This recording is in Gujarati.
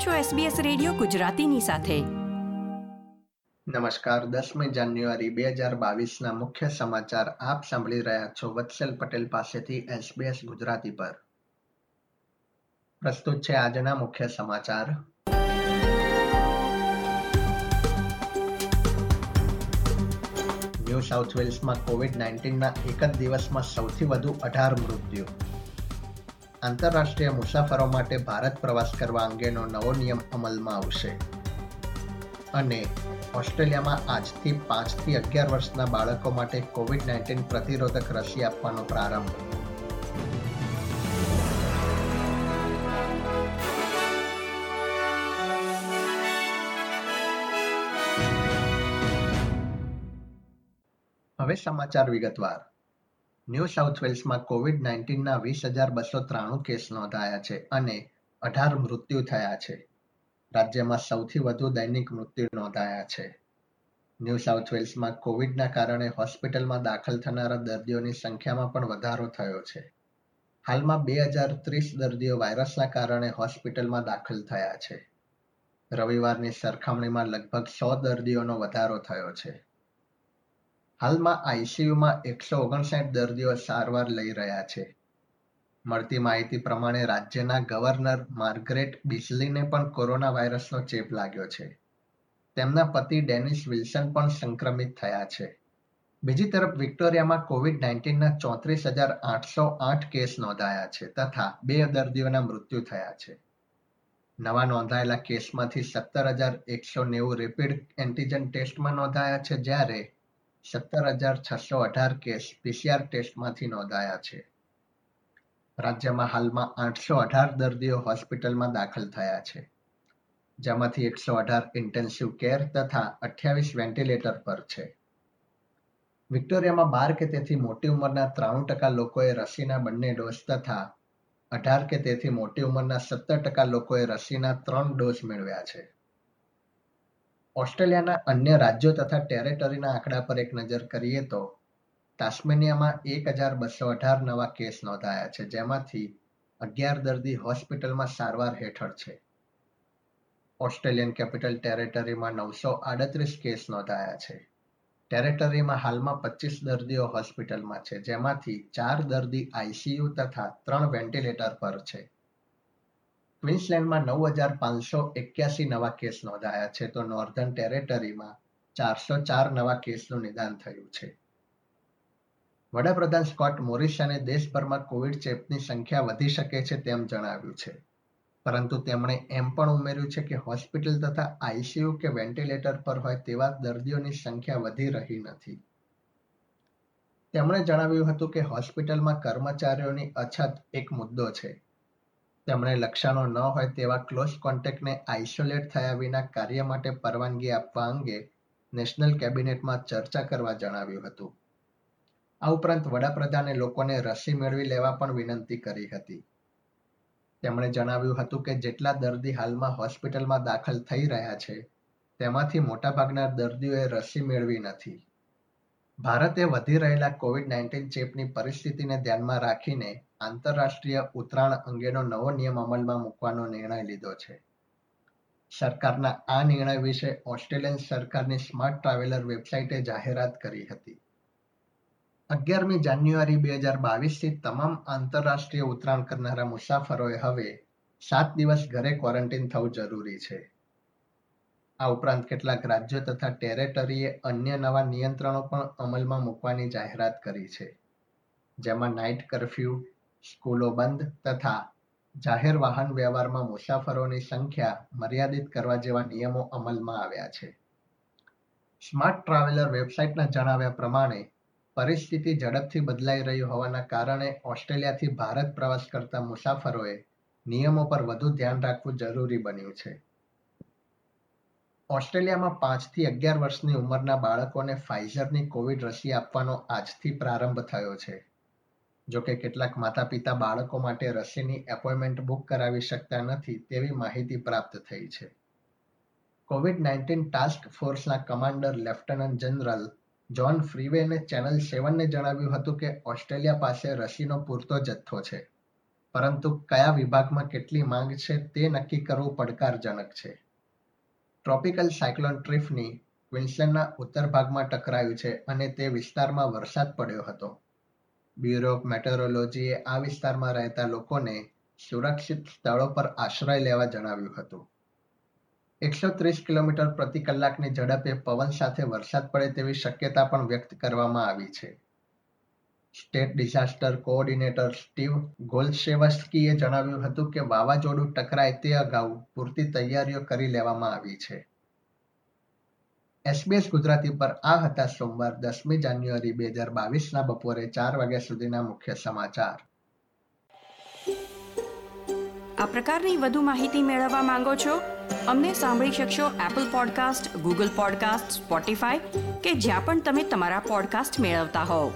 આપ છો SBS રેડિયો ગુજરાતીની સાથે. નમસ્કાર, દસમી જાન્યુઆરી બે હજાર બાવીસના મુખ્ય સમાચાર આપ સાંભળી રહ્યા છો વત્સલ પટેલ પાસેથી SBS ગુજરાતી પર. પ્રસ્તુત છે આજના મુખ્ય સમાચાર. ન્યૂ સાઉથ વેલ્સમાં કોવિડ નાઇન્ટીનના એક જ દિવસમાં સૌથી વધુ અઢાર મૃત્યુ. આંતરરાષ્ટ્રીય મુસાફરો માટે ભારત પ્રવાસ કરવા અંગેનો નવો નિયમ અમલમાં આવશે. અને ઓસ્ટ્રેલિયામાં આજથી પાંચથી અગિયાર વર્ષના બાળકો માટે કોવિડ નાઇન્ટીન પ્રતિરોધક રસી આપવાનો પ્રારંભ. હવે સમાચાર વિગતવાર. ન્યૂ સાઉથ વેલ્સમાં કોવિડ નાઇન્ટીનના વીસ હજાર બસો ત્રાણું કેસ નોંધાયા છે અને અઢાર મૃત્યુ થયા છે. રાજ્યમાં સૌથી વધુ દૈનિક મૃત્યુ નોંધાયા છે. ન્યૂ સાઉથ વેલ્સમાં કોવિડના કારણે હોસ્પિટલમાં દાખલ થનારા દર્દીઓની સંખ્યામાં પણ વધારો થયો છે. હાલમાં બે હજાર ત્રીસ દર્દીઓ વાયરસના કારણે હોસ્પિટલમાં દાખલ થયા છે. રવિવારની સરખામણીમાં લગભગ સો દર્દીઓનો વધારો થયો છે. હાલમાં આઈસીયુમાં એકસો ઓગણસાઠ દર્દીઓ સારવાર લઈ રહ્યા છે. મળતી માહિતી પ્રમાણે રાજ્યના ગવર્નર માર્ગરેટ બિસ્લીને પણ કોરોના વાયરસનો ચેપ લાગ્યો છે. તેમના પતિ ડેનિસ વિલ્સન પણ સંક્રમિત થયા છે. બીજી તરફ વિક્ટોરિયામાં કોવિડ નાઇન્ટીનના ચોત્રીસ હજાર આઠસો આઠ કેસ નોંધાયા છે તથા બે દર્દીઓના મૃત્યુ થયા છે. નવા નોંધાયેલા કેસમાંથી સત્તર હજાર એકસો નેવું રેપિડ એન્ટીજન ટેસ્ટમાં નોંધાયા છે જ્યારે સત્તર હજાર છસો અઢાર કેસ પીસીઆર ટેસ્ટમાંથી નોંધાયા છે. રાજ્યમાં હાલમાં આઠસો અઢાર દર્દીઓ હોસ્પિટલમાં દાખલ થયા છે. જેમાંથી એકસો અઢાર ઇન્ટેન્સિવ કેર તથા અઠ્યાવીસ વેન્ટિલેટર પર છે. વિક્ટોરિયામાં બાર કે તેથી મોટી ઉંમરના ત્રાણું ટકા લોકોએ રસીના બંને ડોઝ તથા અઢાર કે તેથી મોટી ઉંમરના સત્તર ટકા લોકોએ રસીના ત્રણ ડોઝ મેળવ્યા છે. ઓસ્ટ્રેલિયાના અન્ય રાજ્યો તથા ટેરેટરીના આંકડા પર એક નજર કરીએ તો તાસ્મેનિયામાં એક હજાર બસો અઢાર નવા કેસ નોંધાયા છે, જેમાંથી અગિયાર દર્દી હોસ્પિટલમાં સારવાર હેઠળ છે. ઓસ્ટ્રેલિયન કેપિટલ ટેરેટરીમાં નવસો આડત્રીસ કેસ નોંધાયા છે. ટેરેટરીમાં હાલમાં પચીસ દર્દીઓ હોસ્પિટલમાં છે, જેમાંથી ચાર દર્દી આઈસીયુ તથા ત્રણ વેન્ટિલેટર પર છે. ક્વીન્સલેન્ડમાં નવ હજાર પાંચસો એક્યાસી નવા કેસ નોંધાયા છે. તો નોર્ધન ટેરેટરીમાં ચારસો ચાર નવા કેસનું નિદાન થયું છે. વડાપ્રધાન સ્કોટ મોરિસને દેશભરમાં કોવિડ ચેપની સંખ્યા વધી શકે છે તેમ જણાવ્યું છે. પરંતુ તેમણે એમ પણ ઉમેર્યું છે કે હોસ્પિટલ તથા આઈસીયુ કે વેન્ટિલેટર પર હોય તેવા દર્દીઓની સંખ્યા વધી રહી નથી. તેમણે જણાવ્યું હતું કે હોસ્પિટલમાં કર્મચારીઓની અછત એક મુદ્દો છે. તેમણે લક્ષણો ન હોય તેવા ક્લોઝ કોન્ટેક્ટને આઇસોલેટ થયા વિના કાર્ય માટે પરવાનગી આપવા અંગે નેશનલ કેબિનેટમાં ચર્ચા કરવા જણાવ્યું હતું. આ ઉપરાંત વડાપ્રધાને લોકોને રસી મેળવી લેવા પણ વિનંતી કરી હતી. તેમણે જણાવ્યું હતું કે જેટલા દર્દી હાલમાં હોસ્પિટલમાં દાખલ થઈ રહ્યા છે, તેમાંથી મોટાભાગના દર્દીઓએ રસી મેળવી નથી. ભારતે વધી રહેલા કોવિડ નાઇન્ટીન ચેપની પરિસ્થિતિને ધ્યાનમાં રાખીને આંતરરાષ્ટ્રીય ઉતરાણ અંગેનો નવો નિયમ અમલમાં મૂકવાનો નિર્ણય લીધો છે. સરકારના આ નિર્ણય વિશે ઓસ્ટ્રેલિયન સરકારની સ્માર્ટ ટ્રાવેલર વેબસાઇટે જાહેરાત કરી હતી. અગિયારમી જાન્યુઆરી બે હજાર બાવીસથી તમામ આંતરરાષ્ટ્રીય ઉતરાણ કરનારા મુસાફરોએ હવે સાત દિવસ ઘરે ક્વોરન્ટીન થવું જરૂરી છે. આ ઉપરાંત કેટલાક રાજ્યો તથા ટેરેટરીએ અન્ય નવા નિયંત્રણો પણ અમલમાં મૂકવાની જાહેરાત કરી છે. જેમાં નાઇટ કરફ્યુ સ્કૂલો બંધ તથા જાહેર વાહન વ્યવહારમાં મુસાફરોની સંખ્યા મર્યાદિત કરવા જેવા નિયમો અમલમાં આવ્યા છે. સ્માર્ટ ટ્રાવેલર વેબસાઇટના જણાવ્યા પ્રમાણે, પરિસ્થિતિ ઝડપથી બદલાઈ રહી હોવાના કારણે ઓસ્ટ્રેલિયાથી ભારત પ્રવાસ કરતા મુસાફરોએ નિયમો પર વધુ ધ્યાન રાખવું જરૂરી બન્યું છે. ઓસ્ટ્રેલિયામાં પાંચથી અગિયાર વર્ષની ઉંમરના બાળકોને ફાઇઝરની કોવિડ રસી આપવાનો આજથી પ્રારંભ થયો છે. જોકે કેટલાક માતા પિતા બાળકો માટે રસીની એપોઇન્ટમેન્ટ બુક કરાવી શકતા નથી તેવી માહિતી પ્રાપ્ત થઈ છે. કોવિડ નાઇન્ટીન ટાસ્ક ફોર્સના કમાન્ડર લેફ્ટનન્ટ જનરલ જોન ફ્રીવેને ચેનલ સેવનને જણાવ્યું હતું કે ઓસ્ટ્રેલિયા પાસે રસીનો પૂરતો જથ્થો છે. પરંતુ કયા વિભાગમાં કેટલી માંગ છે તે નક્કી કરવું પડકારજનક છે. ટ્રોપિકલ સાયક્લોન ટ્રીફની ક્વિન્સલેન્ડના ઉત્તર ભાગમાં ટકરાયું છે અને તે વિસ્તારમાં વરસાદ પડ્યો હતો. બ્યુરો ઓફ મેટરોલોજીએ આ વિસ્તારમાં રહેતા લોકોને સુરક્ષિત સ્થળો પર આશ્રય લેવા જણાવ્યું હતું. એકસો ત્રીસ કિલોમીટર પ્રતિ કલાકની ઝડપે પવન સાથે વરસાદ પડે તેવી શક્યતા પણ વ્યક્ત કરવામાં આવી છે. સ્ટેટ ડિઝાસ્ટર કોઓર્ડિનેટર સ્ટીવ ગોલ્શેવસ્કીએ જણાવ્યું હતું કે વાવાઝોડું ટકરાય તે અગાઉ પૂરતી તૈયારીઓ કરી લેવામાં આવી છે. એસબીએસ ગુજરાતી પર આ હતા સોમવાર, દસમી જાન્યુઆરી બે હજાર બાવીસના બપોરે ચાર વાગ્યા સુધીના મુખ્ય સમાચાર. આ પ્રકારની વધુ માહિતી મેળવવા માંગો છો? અમને સાંભળી શકશો Apple podcast Google podcast Spotify કે જ્યાં પણ તમે તમારા પોડકાસ્ટ મેળવતા હોવ.